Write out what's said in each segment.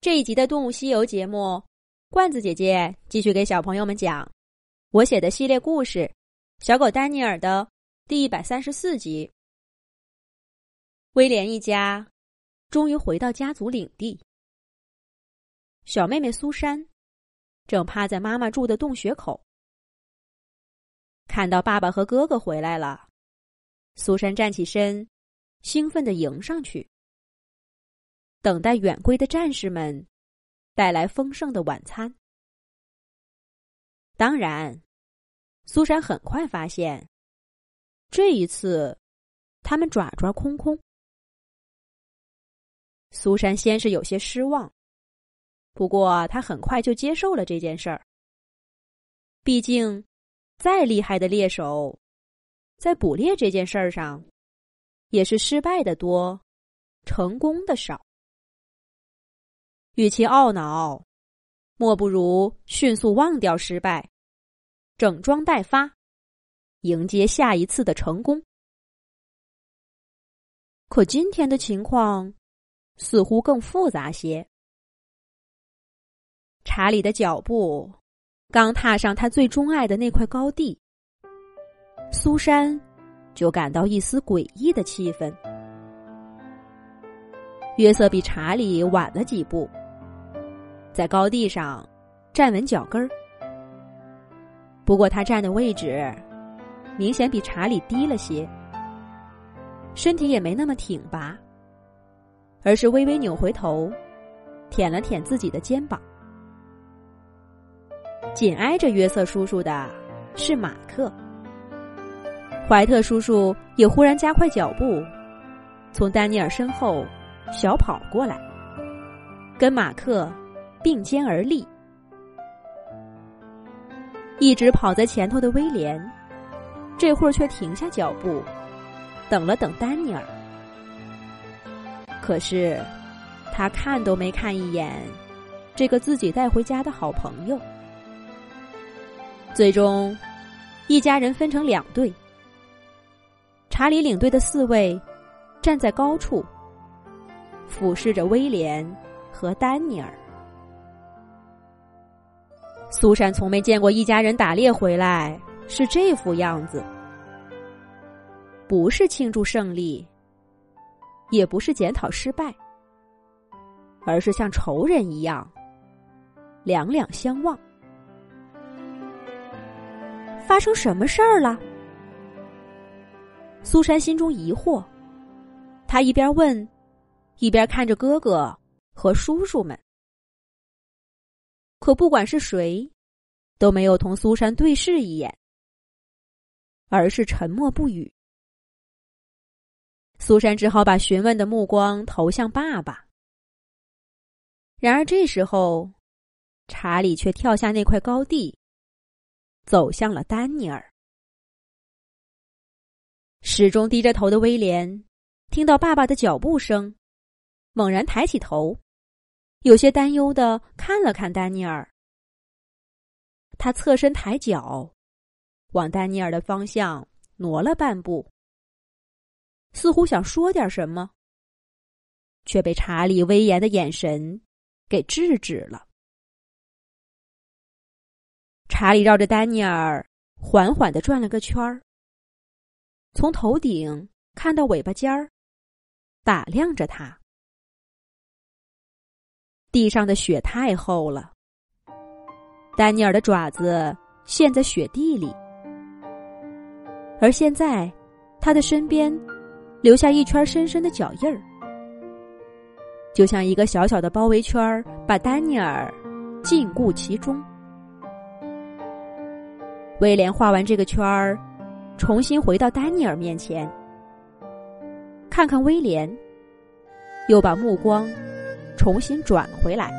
这一集的《动物西游》节目，罐子姐姐继续给小朋友们讲我写的系列故事《小狗丹尼尔》的第一百三十四集。威廉一家终于回到家族领地，小妹妹苏珊正趴在妈妈住的洞穴口，看到爸爸和哥哥回来了，苏珊站起身，兴奋的迎上去。等待远归的战士们带来丰盛的晚餐。当然，苏珊很快发现，这一次他们爪爪空空。苏珊先是有些失望，不过她很快就接受了这件事儿。毕竟，再厉害的猎手，在捕猎这件事儿上，也是失败的多，成功的少。与其懊恼，莫不如迅速忘掉失败，整装待发，迎接下一次的成功。可今天的情况似乎更复杂些。查理的脚步刚踏上他最钟爱的那块高地，苏珊就感到一丝诡异的气氛。约瑟比查理晚了几步。在高地上站稳脚跟儿，不过他站的位置明显比查理低了些，身体也没那么挺拔，而是微微扭回头，舔了舔自己的肩膀。紧挨着约瑟叔叔的是马克，怀特叔叔也忽然加快脚步，从丹尼尔身后小跑过来，跟马克。并肩而立，一直跑在前头的威廉，这会儿却停下脚步，等了等丹尼尔。可是，他看都没看一眼这个自己带回家的好朋友。最终，一家人分成两队，查理领队的四位站在高处，俯视着威廉和丹尼尔。苏珊从没见过一家人打猎回来是这副样子，不是庆祝胜利，也不是检讨失败，而是像仇人一样两两相望。发生什么事儿了？苏珊心中疑惑，她一边问，一边看着哥哥和叔叔们。可不管是谁，都没有同苏珊对视一眼，而是沉默不语。苏珊只好把询问的目光投向爸爸。然而这时候，查理却跳下那块高地，走向了丹尼尔。始终低着头的威廉，听到爸爸的脚步声，猛然抬起头。有些担忧的看了看丹尼尔，他侧身抬脚，往丹尼尔的方向挪了半步，似乎想说点什么，却被查理威严的眼神给制止了。查理绕着丹尼尔缓缓的转了个圈儿，从头顶看到尾巴尖儿，打量着他。地上的雪太厚了，丹尼尔的爪子陷在雪地里，而现在，他的身边留下一圈深深的脚印儿，就像一个小小的包围圈把丹尼尔禁锢其中。威廉画完这个圈儿，重新回到丹尼尔面前，看看威廉，又把目光。重新转回来，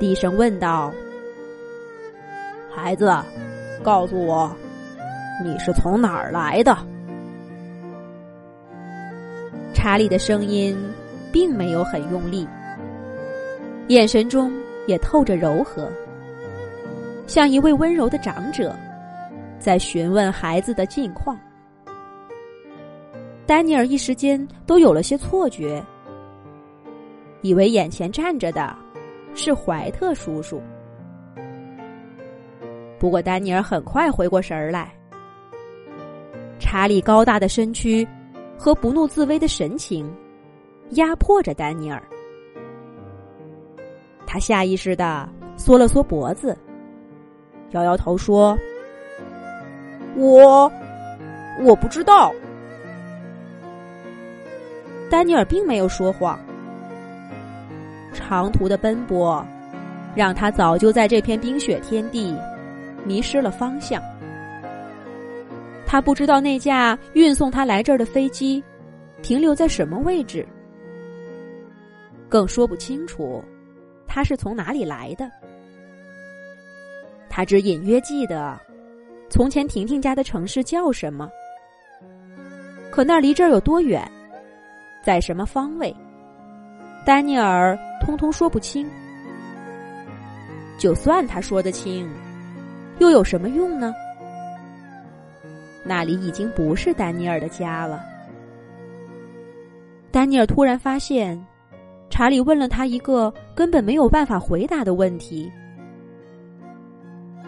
低声问道：“孩子，告诉我，你是从哪儿来的？”查理的声音并没有很用力，眼神中也透着柔和，像一位温柔的长者在询问孩子的近况。丹尼尔一时间都有了些错觉。以为眼前站着的是怀特叔叔。不过，丹尼尔很快回过神儿来。查理高大的身躯和不怒自威的神情压迫着丹尼尔。他下意识的缩了缩脖子，摇摇头说：“我我不知道。”丹尼尔并没有说谎。长途的奔波让他早就在这片冰雪天地迷失了方向。他不知道那架运送他来这儿的飞机停留在什么位置，更说不清楚。他是从哪里来的？他只隐约记得，从前婷婷家的城市叫什么。可那离这儿有多远，在什么方位，丹尼尔通通说不清。就算他说得清，又有什么用呢？那里已经不是丹尼尔的家了。丹尼尔突然发现。查理问了他一个根本没有办法回答的问题，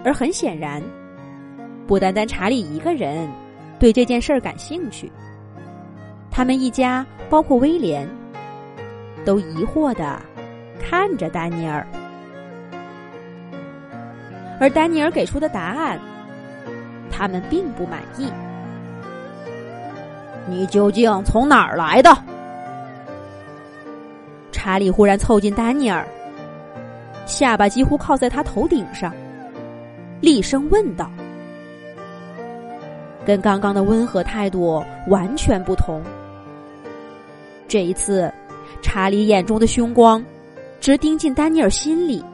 而很显然，不单单查理一个人对这件事儿感兴趣，他们一家，包括威廉，都疑惑的看着丹尼尔，而丹尼尔给出的答案，他们并不满意。你究竟从哪儿来的？查理忽然凑近丹尼尔，下巴几乎靠在他头顶上，厉声问道：“跟刚刚的温和态度完全不同。这一次，查理眼中的凶光直盯进丹尼尔心里。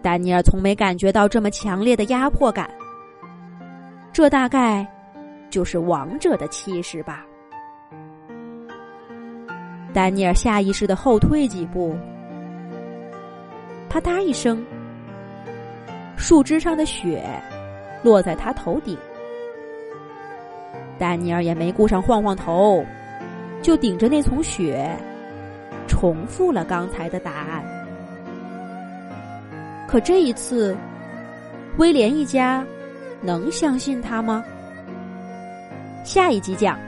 丹尼尔从没感觉到这么强烈的压迫感，这大概就是王者的气势吧。”丹尼尔下意识的后退几步，啪嗒一声，树枝上的雪落在他头顶。丹尼尔也没顾上晃晃头，就顶着那丛雪，重复了刚才的答案。可这一次，威廉一家能相信他吗？下一集讲。